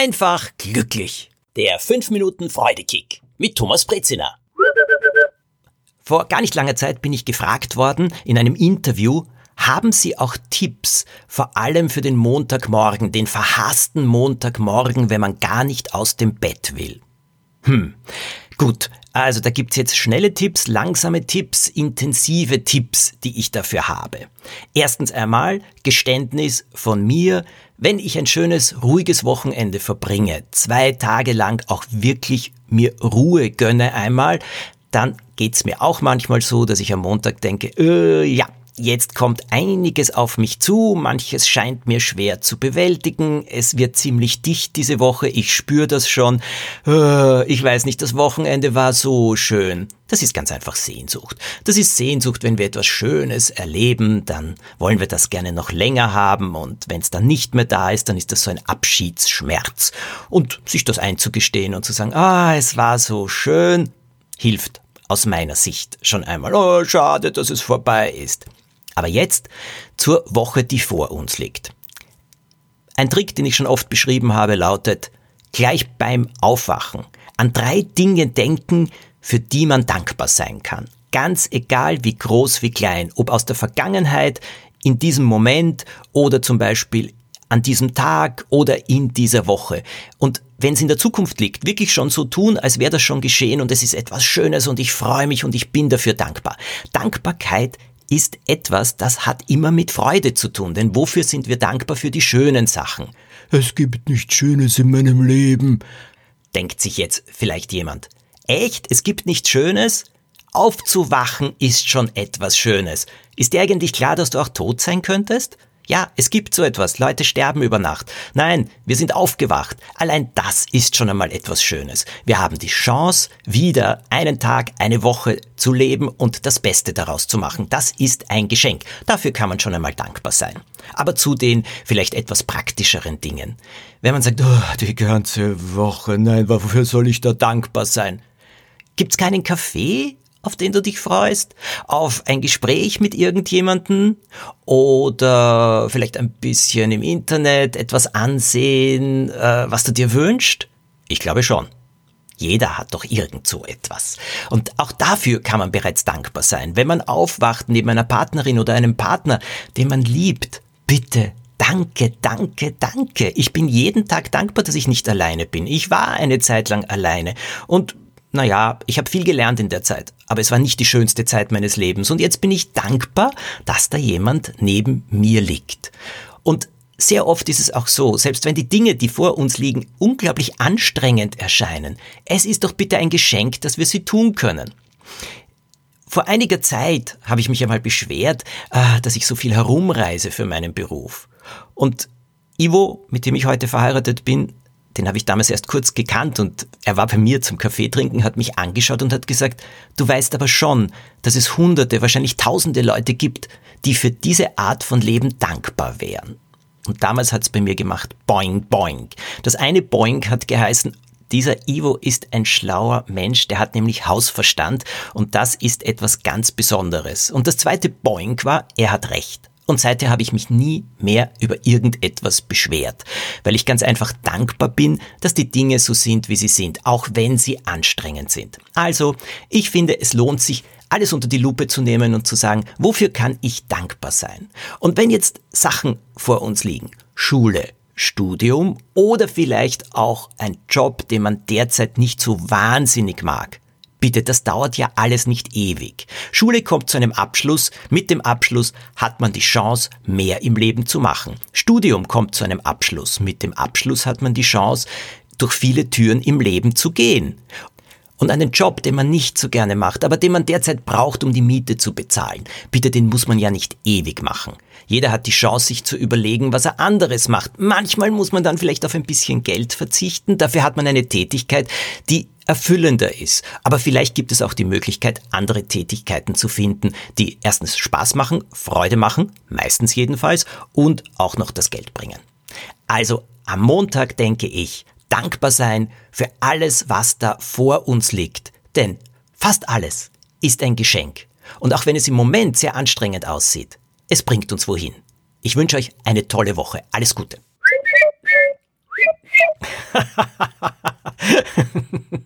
einfach glücklich. Der 5 Minuten Freudekick mit Thomas Brezina. Vor gar nicht langer Zeit bin ich gefragt worden in einem Interview, haben Sie auch Tipps, vor allem für den Montagmorgen, den verhassten Montagmorgen, wenn man gar nicht aus dem Bett will? Hm, gut, also da gibt's jetzt schnelle Tipps, langsame Tipps, intensive Tipps, die ich dafür habe. Erstens einmal Geständnis von mir, wenn ich ein schönes, ruhiges Wochenende verbringe, zwei Tage lang auch wirklich mir Ruhe gönne einmal, dann geht's mir auch manchmal so, dass ich am Montag denke, äh, ja, Jetzt kommt einiges auf mich zu, manches scheint mir schwer zu bewältigen, es wird ziemlich dicht diese Woche, ich spüre das schon, äh, ich weiß nicht, das Wochenende war so schön. Das ist ganz einfach Sehnsucht. Das ist Sehnsucht, wenn wir etwas Schönes erleben, dann wollen wir das gerne noch länger haben und wenn es dann nicht mehr da ist, dann ist das so ein Abschiedsschmerz. Und sich das einzugestehen und zu sagen, ah, es war so schön, hilft aus meiner Sicht schon einmal. Oh, schade, dass es vorbei ist. Aber jetzt zur Woche, die vor uns liegt. Ein Trick, den ich schon oft beschrieben habe, lautet, gleich beim Aufwachen an drei Dinge denken, für die man dankbar sein kann. Ganz egal wie groß, wie klein, ob aus der Vergangenheit, in diesem Moment oder zum Beispiel an diesem Tag oder in dieser Woche. Und wenn es in der Zukunft liegt, wirklich schon so tun, als wäre das schon geschehen und es ist etwas Schönes und ich freue mich und ich bin dafür dankbar. Dankbarkeit ist etwas, das hat immer mit Freude zu tun, denn wofür sind wir dankbar für die schönen Sachen? Es gibt nichts Schönes in meinem Leben, denkt sich jetzt vielleicht jemand. Echt? Es gibt nichts Schönes? Aufzuwachen ist schon etwas Schönes. Ist dir eigentlich klar, dass du auch tot sein könntest? Ja, es gibt so etwas. Leute sterben über Nacht. Nein, wir sind aufgewacht. Allein das ist schon einmal etwas Schönes. Wir haben die Chance, wieder einen Tag, eine Woche zu leben und das Beste daraus zu machen. Das ist ein Geschenk. Dafür kann man schon einmal dankbar sein. Aber zu den vielleicht etwas praktischeren Dingen. Wenn man sagt, oh, die ganze Woche, nein, wofür soll ich da dankbar sein? Gibt's keinen Kaffee? Auf den du dich freust, auf ein Gespräch mit irgendjemanden oder vielleicht ein bisschen im Internet etwas ansehen, äh, was du dir wünschst? Ich glaube schon. Jeder hat doch irgend so etwas. Und auch dafür kann man bereits dankbar sein. Wenn man aufwacht neben einer Partnerin oder einem Partner, den man liebt, bitte Danke, danke, danke. Ich bin jeden Tag dankbar, dass ich nicht alleine bin. Ich war eine Zeit lang alleine. Und naja, ich habe viel gelernt in der Zeit, aber es war nicht die schönste Zeit meines Lebens und jetzt bin ich dankbar, dass da jemand neben mir liegt. Und sehr oft ist es auch so, selbst wenn die Dinge, die vor uns liegen, unglaublich anstrengend erscheinen, es ist doch bitte ein Geschenk, dass wir sie tun können. Vor einiger Zeit habe ich mich einmal beschwert, äh, dass ich so viel herumreise für meinen Beruf. Und Ivo, mit dem ich heute verheiratet bin, den habe ich damals erst kurz gekannt und er war bei mir zum Kaffee trinken, hat mich angeschaut und hat gesagt, du weißt aber schon, dass es hunderte, wahrscheinlich tausende Leute gibt, die für diese Art von Leben dankbar wären. Und damals hat es bei mir gemacht, boing, boing. Das eine boing hat geheißen, dieser Ivo ist ein schlauer Mensch, der hat nämlich Hausverstand und das ist etwas ganz Besonderes. Und das zweite Boing war, er hat recht. Und seither habe ich mich nie mehr über irgendetwas beschwert, weil ich ganz einfach dankbar bin, dass die Dinge so sind, wie sie sind, auch wenn sie anstrengend sind. Also, ich finde, es lohnt sich, alles unter die Lupe zu nehmen und zu sagen, wofür kann ich dankbar sein? Und wenn jetzt Sachen vor uns liegen, Schule, Studium oder vielleicht auch ein Job, den man derzeit nicht so wahnsinnig mag, Bitte, das dauert ja alles nicht ewig. Schule kommt zu einem Abschluss. Mit dem Abschluss hat man die Chance, mehr im Leben zu machen. Studium kommt zu einem Abschluss. Mit dem Abschluss hat man die Chance, durch viele Türen im Leben zu gehen. Und einen Job, den man nicht so gerne macht, aber den man derzeit braucht, um die Miete zu bezahlen. Bitte, den muss man ja nicht ewig machen. Jeder hat die Chance, sich zu überlegen, was er anderes macht. Manchmal muss man dann vielleicht auf ein bisschen Geld verzichten. Dafür hat man eine Tätigkeit, die erfüllender ist. Aber vielleicht gibt es auch die Möglichkeit, andere Tätigkeiten zu finden, die erstens Spaß machen, Freude machen, meistens jedenfalls, und auch noch das Geld bringen. Also am Montag denke ich, dankbar sein für alles, was da vor uns liegt. Denn fast alles ist ein Geschenk. Und auch wenn es im Moment sehr anstrengend aussieht, es bringt uns wohin. Ich wünsche euch eine tolle Woche. Alles Gute.